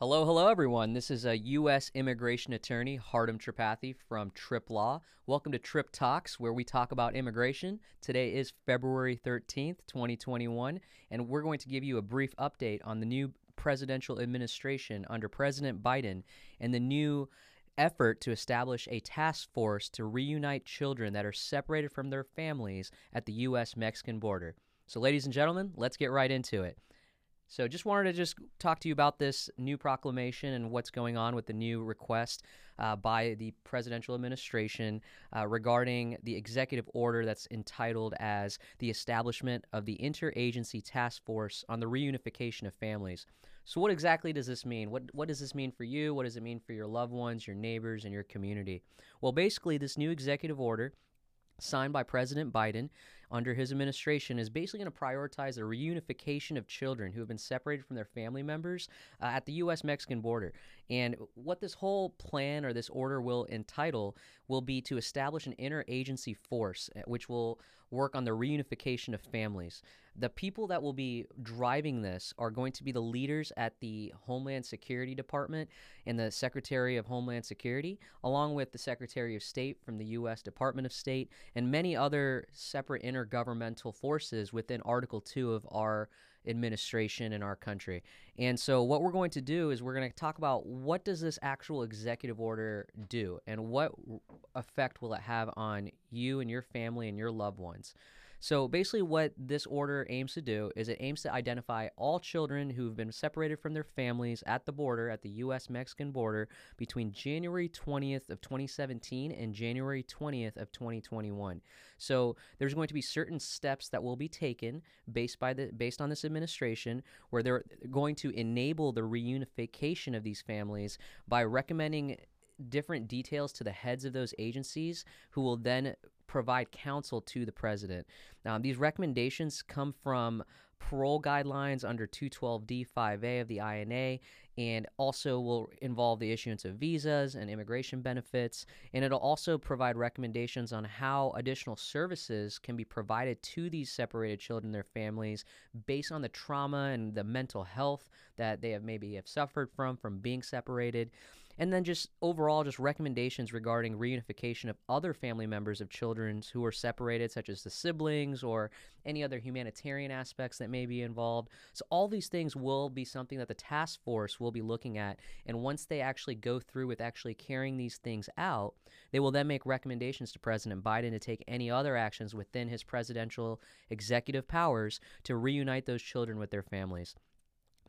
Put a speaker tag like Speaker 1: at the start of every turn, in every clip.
Speaker 1: Hello, hello, everyone. This is a U.S. immigration attorney, Hardam Tripathi from Trip Law. Welcome to Trip Talks, where we talk about immigration. Today is February 13th, 2021, and we're going to give you a brief update on the new presidential administration under President Biden and the new effort to establish a task force to reunite children that are separated from their families at the U.S. Mexican border. So, ladies and gentlemen, let's get right into it. So, just wanted to just talk to you about this new proclamation and what's going on with the new request uh, by the presidential administration uh, regarding the executive order that's entitled as the establishment of the interagency task force on the reunification of families. So, what exactly does this mean? What what does this mean for you? What does it mean for your loved ones, your neighbors, and your community? Well, basically, this new executive order signed by President Biden under his administration is basically going to prioritize the reunification of children who have been separated from their family members uh, at the U.S. Mexican border. And what this whole plan or this order will entitle will be to establish an interagency force, uh, which will work on the reunification of families. The people that will be driving this are going to be the leaders at the Homeland Security Department and the Secretary of Homeland Security, along with the Secretary of State from the U.S. Department of State, and many other separate intergovernmental forces within Article 2 of our administration in our country. And so what we're going to do is we're going to talk about what does this actual executive order do and what effect will it have on you and your family and your loved ones. So basically, what this order aims to do is it aims to identify all children who've been separated from their families at the border, at the U.S. Mexican border, between January 20th of 2017 and January 20th of 2021. So there's going to be certain steps that will be taken based by the based on this administration, where they're going to enable the reunification of these families by recommending different details to the heads of those agencies who will then provide counsel to the president. Um, these recommendations come from parole guidelines under 212D 5A of the INA and also will involve the issuance of visas and immigration benefits. And it'll also provide recommendations on how additional services can be provided to these separated children and their families based on the trauma and the mental health that they have maybe have suffered from from being separated and then just overall just recommendations regarding reunification of other family members of children who are separated such as the siblings or any other humanitarian aspects that may be involved. So all these things will be something that the task force will be looking at. And once they actually go through with actually carrying these things out they will then make recommendations to president biden to take any other actions within his presidential executive powers to reunite those children with their families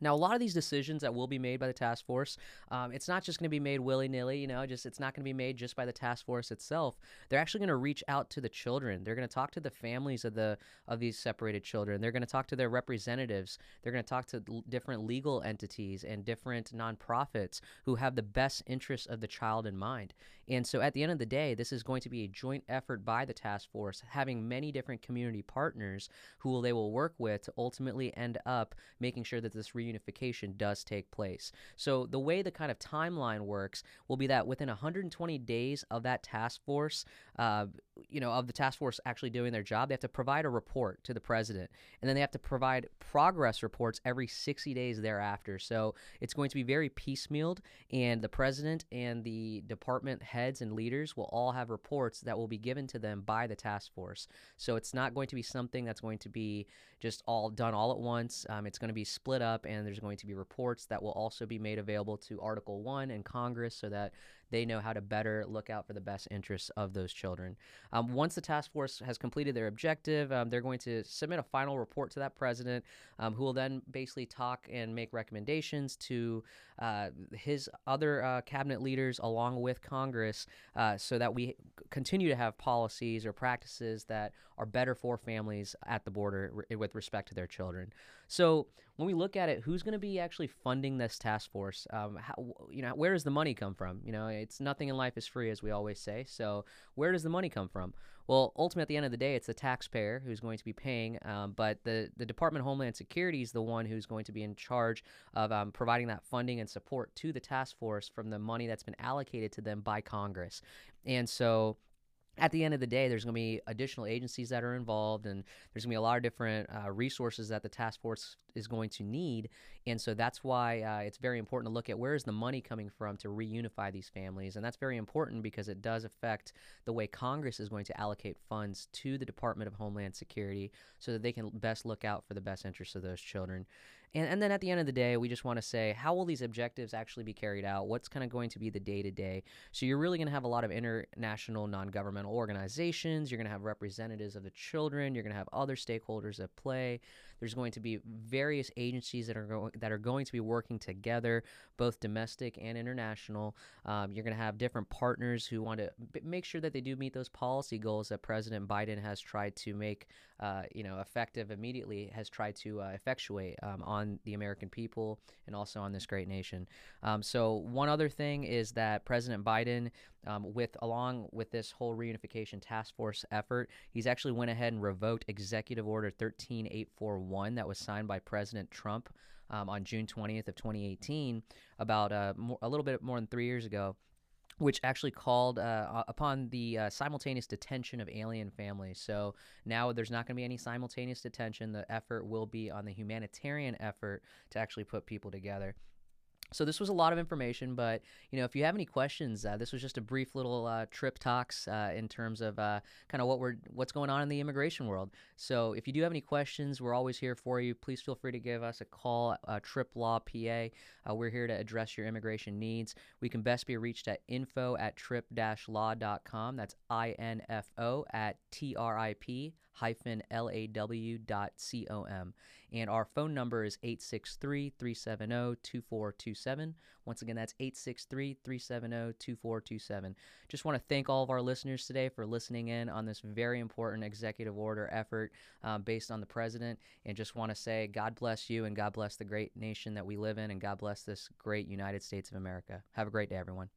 Speaker 1: now, a lot of these decisions that will be made by the task force, um, it's not just going to be made willy nilly. You know, just it's not going to be made just by the task force itself. They're actually going to reach out to the children. They're going to talk to the families of the of these separated children. They're going to talk to their representatives. They're going to talk to l- different legal entities and different nonprofits who have the best interests of the child in mind. And so, at the end of the day, this is going to be a joint effort by the task force, having many different community partners who they will work with to ultimately end up making sure that this reunification does take place. So the way the kind of timeline works will be that within 120 days of that task force, uh, you know, of the task force actually doing their job, they have to provide a report to the president, and then they have to provide progress reports every 60 days thereafter. So it's going to be very piecemealed, and the president and the department heads and leaders will all have reports that will be given to them by the task force. So it's not going to be something that's going to be just all done all at once. Um, it's going to be split up, and there's going to be reports that will also be made available to Article 1 and Congress so that they know how to better look out for the best interests of those children. Um, once the task force has completed their objective, um, they're going to submit a final report to that president, um, who will then basically talk and make recommendations to uh, his other uh, cabinet leaders along with Congress uh, so that we continue to have policies or practices that are better for families at the border with respect to their children. So when we look at it, who's going to be actually funding this task force? Um, how, you know, where does the money come from? You know, it's nothing in life is free, as we always say. So where does the money come from? Well, ultimately, at the end of the day, it's the taxpayer who's going to be paying. Um, but the the Department of Homeland Security is the one who's going to be in charge of um, providing that funding and support to the task force from the money that's been allocated to them by Congress. And so at the end of the day, there's going to be additional agencies that are involved, and there's going to be a lot of different uh, resources that the task force is going to need. And so that's why uh, it's very important to look at where is the money coming from to reunify these families. And that's very important because it does affect the way Congress is going to allocate funds to the Department of Homeland Security so that they can best look out for the best interests of those children. And, and then at the end of the day, we just want to say, how will these objectives actually be carried out? What's kind of going to be the day to day? So you're really going to have a lot of international non governmental organizations. You're going to have representatives of the children. You're going to have other stakeholders at play. There's going to be various agencies that are going that are going to be working together, both domestic and international. Um, you're going to have different partners who want to b- make sure that they do meet those policy goals that President Biden has tried to make, uh, you know, effective immediately. Has tried to uh, effectuate um, on the American people and also on this great nation. Um, so one other thing is that President Biden um, with along with this whole reunification task force effort, he's actually went ahead and revoked Executive Order 13841 that was signed by President Trump um, on June 20th of 2018, about uh, more, a little bit more than three years ago which actually called uh, upon the uh, simultaneous detention of alien families. So now there's not going to be any simultaneous detention. The effort will be on the humanitarian effort to actually put people together. So this was a lot of information, but you know, if you have any questions, uh, this was just a brief little uh, trip talks uh, in terms of uh, kind of what we're what's going on in the immigration world. So if you do have any questions, we're always here for you. Please feel free to give us a call. Uh, trip Law PA. Uh, we're here to address your immigration needs. We can best be reached at info at trip-law.com. That's I N F O at T R I P hyphen law.com. And our phone number is 863 370 2427. Once again, that's 863 370 2427. Just want to thank all of our listeners today for listening in on this very important executive order effort um, based on the president. And just want to say, God bless you and God bless the great nation that we live in, and God bless this great United States of America. Have a great day, everyone.